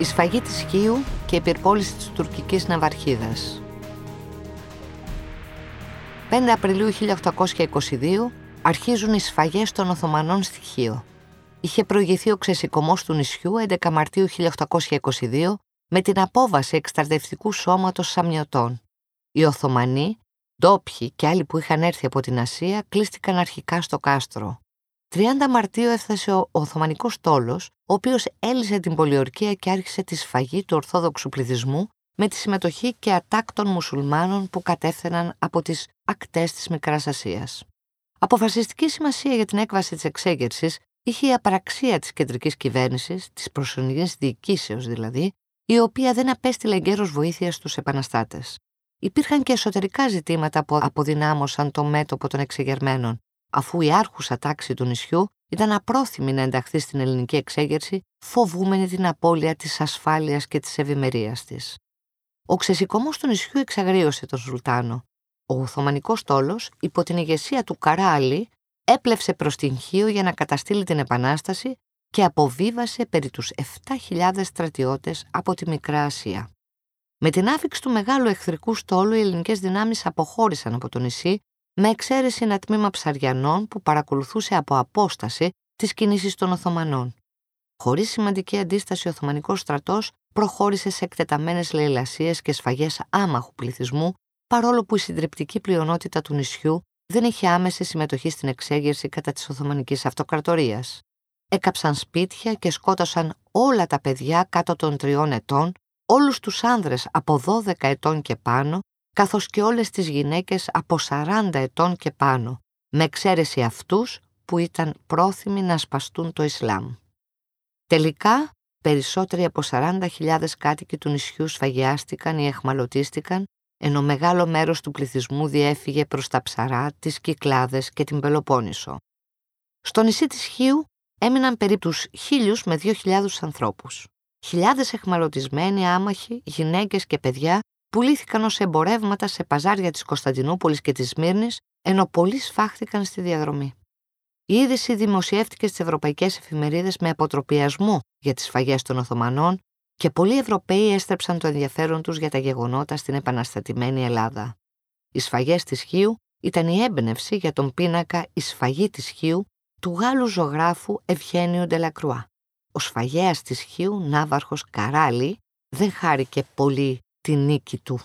Η σφαγή της Χίου και η πυρπόληση της τουρκικής ναυαρχίδας. 5 Απριλίου 1822 αρχίζουν οι σφαγές των Οθωμανών στη Χίο. Είχε προηγηθεί ο ξεσηκωμός του νησιού 11 Μαρτίου 1822 με την απόβαση εκστρατευτικού σώματος Σαμιωτών. Οι Οθωμανοί, ντόπιοι και άλλοι που είχαν έρθει από την Ασία κλείστηκαν αρχικά στο κάστρο. 30 Μαρτίου έφτασε ο Οθωμανικός στόλος, ο οποίος έλυσε την πολιορκία και άρχισε τη σφαγή του Ορθόδοξου πληθυσμού με τη συμμετοχή και ατάκτων μουσουλμάνων που κατέφθαιναν από τις ακτές της Μικράς Ασίας. Αποφασιστική σημασία για την έκβαση της εξέγερσης είχε η απαραξία της κεντρικής κυβέρνησης, της προσωρινής διοικήσεως δηλαδή, η οποία δεν απέστειλε εγκαίρως βοήθεια στους επαναστάτες. Υπήρχαν και εσωτερικά ζητήματα που αποδυνάμωσαν το μέτωπο των εξεγερμένων, αφού η άρχουσα τάξη του νησιού ήταν απρόθυμη να ενταχθεί στην ελληνική εξέγερση, φοβούμενη την απώλεια της ασφάλειας και της ευημερίας της. Ο ξεσηκωμός του νησιού εξαγρίωσε τον Σουλτάνο. Ο Οθωμανικός στόλος, υπό την ηγεσία του Καράλη, έπλευσε προς την Χίο για να καταστήλει την Επανάσταση και αποβίβασε περί τους 7.000 στρατιώτες από τη Μικρά Ασία. Με την άφηξη του μεγάλου εχθρικού στόλου, οι ελληνικές δυνάμεις αποχώρησαν από το νησί, με εξαίρεση ένα τμήμα ψαριανών που παρακολουθούσε από απόσταση τις κινήσεις των Οθωμανών. Χωρίς σημαντική αντίσταση, ο Οθωμανικός στρατός προχώρησε σε εκτεταμένες λαιλασίες και σφαγές άμαχου πληθυσμού, παρόλο που η συντριπτική πλειονότητα του νησιού δεν είχε άμεση συμμετοχή στην εξέγερση κατά της Οθωμανικής Αυτοκρατορίας. Έκαψαν σπίτια και σκότωσαν όλα τα παιδιά κάτω των τριών ετών, όλους τους άνδρες από 12 ετών και πάνω, καθώς και όλες τις γυναίκες από 40 ετών και πάνω, με εξαίρεση αυτούς που ήταν πρόθυμοι να σπαστούν το Ισλάμ. Τελικά, περισσότεροι από 40.000 κάτοικοι του νησιού σφαγιάστηκαν ή εχμαλωτίστηκαν ενώ μεγάλο μέρος του πληθυσμού διέφυγε προς τα ψαρά, τις Κυκλάδες και την Πελοπόννησο. Στο νησί της Χίου έμειναν περίπου χίλιους με δύο χιλιάδους ανθρώπους. Χιλιάδες εχμαλωτισμένοι άμαχοι, γυναίκες και παιδιά πουλήθηκαν ως εμπορεύματα σε παζάρια της Κωνσταντινούπολης και της Σμύρνης, ενώ πολλοί σφάχθηκαν στη διαδρομή. Η είδηση δημοσιεύτηκε στις ευρωπαϊκές εφημερίδες με αποτροπιασμό για τις σφαγές των Οθωμανών και πολλοί Ευρωπαίοι έστρεψαν το ενδιαφέρον τους για τα γεγονότα στην επαναστατημένη Ελλάδα. Οι σφαγές της Χίου ήταν η έμπνευση για τον πίνακα «Η σφαγή της Χίου» του Γάλλου ζωγράφου Ευγένιου Ντελακρουά. Ο σφαγέας της Χίου, Ναύαρχος Καράλη, δεν χάρηκε πολύ τη νίκη του.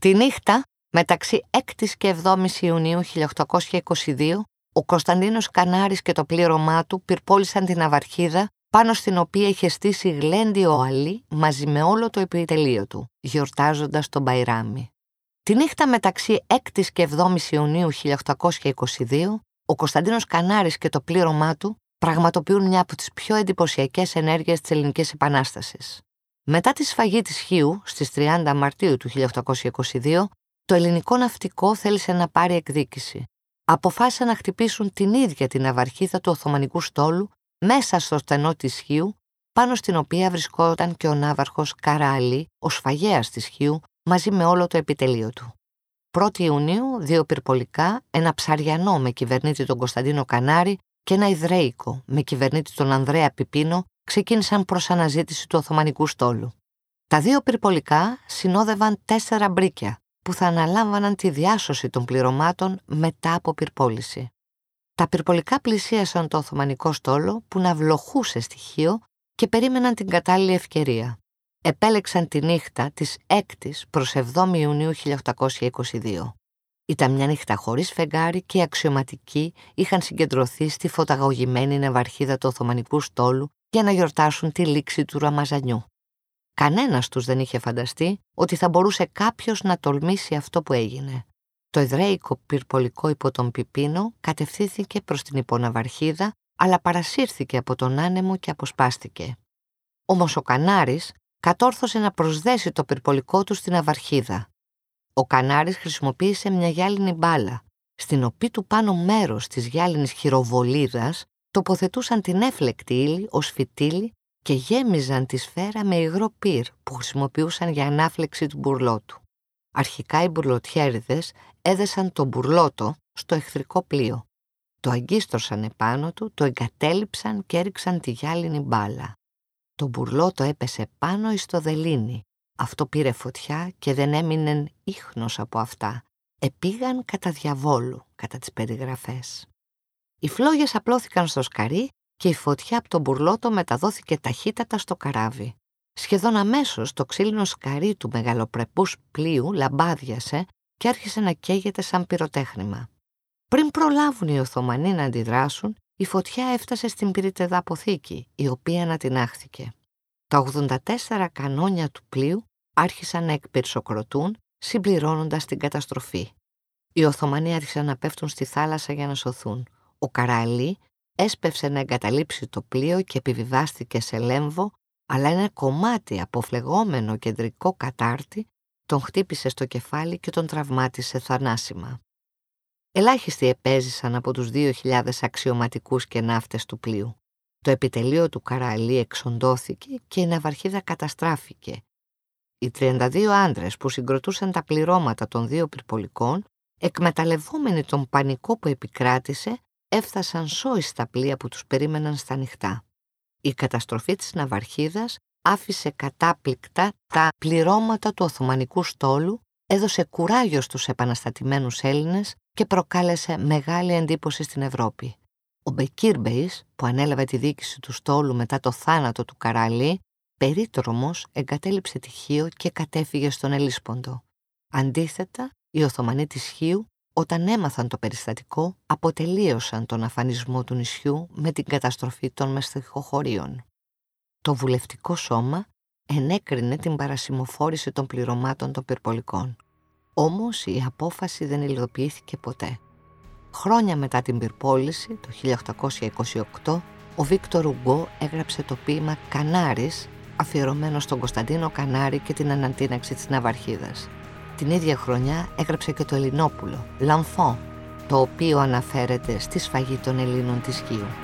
Τη νύχτα, μεταξύ 6 και 7 Ιουνίου 1822, ο Κωνσταντίνος Κανάρης και το πλήρωμά του πυρπόλησαν την Αβαρχίδα πάνω στην οποία είχε στήσει γλέντιο Αλή μαζί με όλο το επιτελείο του, γιορτάζοντας τον Μπαϊράμι. Τη νύχτα μεταξύ 6 και 7 Ιουνίου 1822, ο Κωνσταντίνος Κανάρης και το πλήρωμά του πραγματοποιούν μια από τις πιο εντυπωσιακές ενέργειες της Ελληνικής Επανάστασης. Μετά τη σφαγή της Χίου στις 30 Μαρτίου του 1822, το ελληνικό ναυτικό θέλησε να πάρει εκδίκηση. Αποφάσισαν να χτυπήσουν την ίδια την αβαρχίδα του Οθωμανικού στόλου μέσα στο στενό της Χίου, πάνω στην οποία βρισκόταν και ο ναύαρχος Καράλη, ο σφαγέας της Χίου, μαζί με όλο το επιτελείο του. 1η Ιουνίου, δύο πυρπολικά, ένα ψαριανό με κυβερνήτη τον Κωνσταντίνο Κανάρη και ένα Ιδρέικο με κυβερνήτη τον Ανδρέα Πιπίνο ξεκίνησαν προς αναζήτηση του Οθωμανικού στόλου. Τα δύο πυρπολικά συνόδευαν τέσσερα μπρίκια που θα αναλάμβαναν τη διάσωση των πληρωμάτων μετά από πυρπόληση. Τα πυρπολικά πλησίασαν το Οθωμανικό στόλο που να βλοχούσε στοιχείο και περίμεναν την κατάλληλη ευκαιρία. Επέλεξαν τη νύχτα της 6ης προς 7 Ιουνίου 1822. Ήταν μια νύχτα χωρίς φεγγάρι και οι αξιωματικοί είχαν συγκεντρωθεί στη φωταγωγημένη ναυαρχίδα του Οθωμανικού στόλου για να γιορτάσουν τη λήξη του Ραμαζανιού. Κανένας τους δεν είχε φανταστεί ότι θα μπορούσε κάποιος να τολμήσει αυτό που έγινε. Το Ιδραίικο πυρπολικό υπό τον Πιπίνο κατευθύνθηκε προς την υποναβαρχίδα, αλλά παρασύρθηκε από τον άνεμο και αποσπάστηκε. Όμως ο Κανάρης κατόρθωσε να προσδέσει το πυρπολικό του στην αβαρχίδα. Ο Κανάρης χρησιμοποίησε μια γυάλινη μπάλα, στην οποία του πάνω μέρος της γυάλινης χειροβολίδας τοποθετούσαν την έφλεκτη ύλη ως φυτίλη και γέμιζαν τη σφαίρα με υγρό πυρ που χρησιμοποιούσαν για ανάφλεξη του μπουρλότου. Αρχικά οι μπουρλοτιέριδες έδεσαν τον μπουρλότο στο εχθρικό πλοίο. Το αγκίστρωσαν επάνω του, το εγκατέλειψαν και έριξαν τη γυάλινη μπάλα. Το μπουρλότο έπεσε πάνω εις το δελίνι. Αυτό πήρε φωτιά και δεν έμεινε ίχνος από αυτά. Επήγαν κατά διαβόλου, κατά τις περιγραφές. Οι φλόγες απλώθηκαν στο σκαρί και η φωτιά από τον μπουρλότο μεταδόθηκε ταχύτατα στο καράβι. Σχεδόν αμέσως το ξύλινο σκαρί του μεγαλοπρεπούς πλοίου λαμπάδιασε και άρχισε να καίγεται σαν πυροτέχνημα. Πριν προλάβουν οι Οθωμανοί να αντιδράσουν, η φωτιά έφτασε στην πυρητεδά αποθήκη, η οποία ανατινάχθηκε. Τα 84 κανόνια του πλοίου άρχισαν να εκπυρσοκροτούν, συμπληρώνοντας την καταστροφή. Οι Οθωμανοί άρχισαν να πέφτουν στη θάλασσα για να σωθούν. Ο Καραλή έσπευσε να εγκαταλείψει το πλοίο και επιβιβάστηκε σε λέμβο, αλλά ένα κομμάτι από φλεγόμενο κεντρικό κατάρτι τον χτύπησε στο κεφάλι και τον τραυμάτισε θανάσιμα. Ελάχιστοι επέζησαν από τους 2.000 αξιωματικούς και ναύτες του πλοίου. Το επιτελείο του Καραλή εξοντώθηκε και η ναυαρχίδα καταστράφηκε. Οι 32 άντρες που συγκροτούσαν τα πληρώματα των δύο πυρπολικών, εκμεταλλευόμενοι τον πανικό που επικράτησε, έφτασαν σόι στα πλοία που τους περίμεναν στα νυχτά. Η καταστροφή της ναυαρχίδας άφησε κατάπληκτα τα πληρώματα του Οθωμανικού στόλου, έδωσε κουράγιο στους επαναστατημένους Έλληνες και προκάλεσε μεγάλη εντύπωση στην Ευρώπη. Ο Μπεκίρ που ανέλαβε τη διοίκηση του στόλου μετά το θάνατο του Καραλή, περίτρομος εγκατέλειψε τη Χίο και κατέφυγε στον Ελίσποντο. Αντίθετα, οι Οθωμανοί της Χίου, όταν έμαθαν το περιστατικό, αποτελείωσαν τον αφανισμό του νησιού με την καταστροφή των μεστιχοχωρίων. Το βουλευτικό σώμα ενέκρινε την παρασημοφόρηση των πληρωμάτων των πυρπολικών. Όμως η απόφαση δεν υλοποιήθηκε ποτέ. Χρόνια μετά την πυρπόληση, το 1828, ο Βίκτορ Ουγκό έγραψε το ποίημα «Κανάρης» αφιερωμένο στον Κωνσταντίνο Κανάρη και την ανατείναξη της Ναυαρχίδας. Την ίδια χρονιά έγραψε και το Ελληνόπουλο, «L'Enfant», το οποίο αναφέρεται στη σφαγή των Ελλήνων της Χίου.